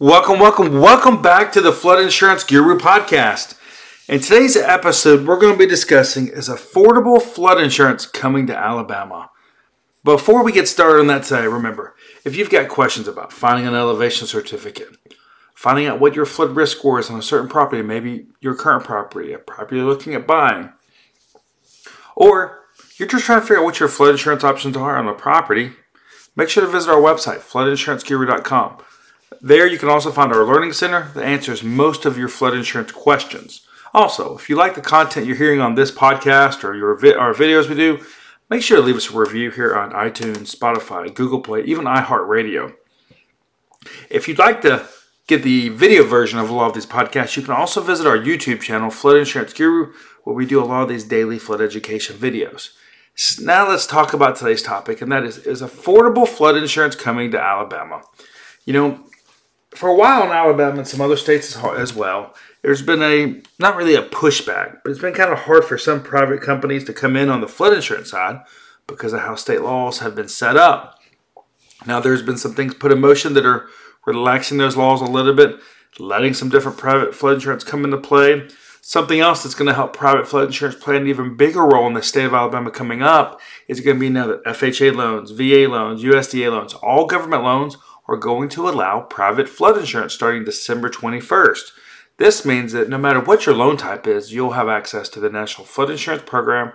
Welcome, welcome, welcome back to the Flood Insurance Guru podcast. In today's episode, we're going to be discussing is affordable flood insurance coming to Alabama. Before we get started on that today, remember if you've got questions about finding an elevation certificate, finding out what your flood risk score is on a certain property, maybe your current property, a property you're looking at buying, or you're just trying to figure out what your flood insurance options are on a property, make sure to visit our website, floodinsuranceguru.com. There you can also find our Learning Center that answers most of your flood insurance questions. Also, if you like the content you're hearing on this podcast or your vi- our videos we do, make sure to leave us a review here on iTunes, Spotify, Google Play, even iHeartRadio. If you'd like to get the video version of a lot of these podcasts, you can also visit our YouTube channel, Flood Insurance Guru, where we do a lot of these daily flood education videos. Now let's talk about today's topic, and that is is affordable flood insurance coming to Alabama? You know, for a while in Alabama and some other states as well, there's been a not really a pushback, but it's been kind of hard for some private companies to come in on the flood insurance side because of how state laws have been set up. Now, there's been some things put in motion that are relaxing those laws a little bit, letting some different private flood insurance come into play. Something else that's going to help private flood insurance play an even bigger role in the state of Alabama coming up is going to be now that FHA loans, VA loans, USDA loans, all government loans are going to allow private flood insurance starting December 21st. This means that no matter what your loan type is, you'll have access to the National Flood Insurance Program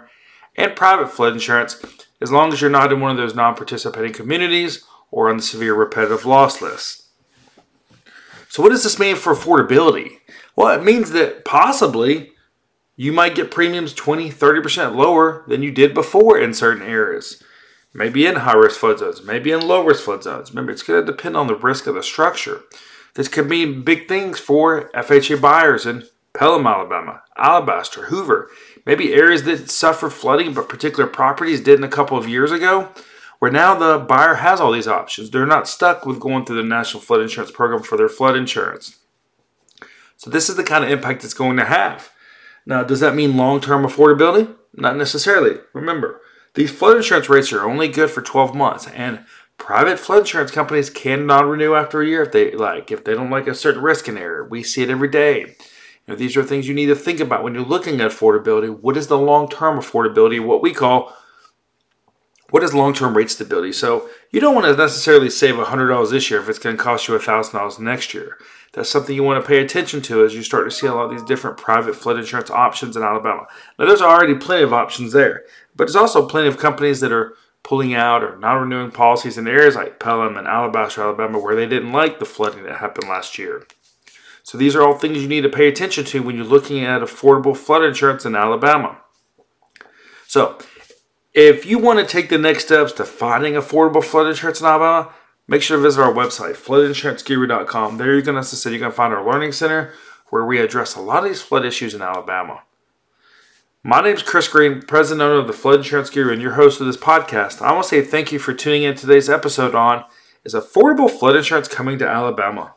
and private flood insurance as long as you're not in one of those non participating communities or on the severe repetitive loss list. So, what does this mean for affordability? Well, it means that possibly you might get premiums 20, 30% lower than you did before in certain areas maybe in high risk flood zones, maybe in low risk flood zones. Remember, it's going to depend on the risk of the structure. This could mean big things for FHA buyers in Pelham, Alabama, Alabaster, Hoover, maybe areas that suffered flooding but particular properties didn't a couple of years ago, where now the buyer has all these options. They're not stuck with going through the National Flood Insurance Program for their flood insurance. So, this is the kind of impact it's going to have. Now, does that mean long term affordability? Not necessarily. Remember, these flood insurance rates are only good for 12 months, and private flood insurance companies cannot renew after a year if they like if they don't like a certain risk in area. We see it every day. You know, these are things you need to think about when you're looking at affordability. What is the long-term affordability? What we call what is long-term rate stability? So you don't want to necessarily save $100 this year if it's going to cost you $1,000 next year. That's something you want to pay attention to as you start to see a lot of these different private flood insurance options in Alabama. Now, there's already plenty of options there, but there's also plenty of companies that are pulling out or not renewing policies in areas like Pelham and Alabaster, Alabama, where they didn't like the flooding that happened last year. So these are all things you need to pay attention to when you're looking at affordable flood insurance in Alabama. So, if you want to take the next steps to finding affordable flood insurance in Alabama, make sure to visit our website, floodinsuranceguru.com. There you can, as I said, you can find our learning center where we address a lot of these flood issues in Alabama. My name is Chris Green, president owner of the Flood Insurance Guru, and your host of this podcast. I want to say thank you for tuning in today's episode on Is Affordable Flood Insurance Coming to Alabama?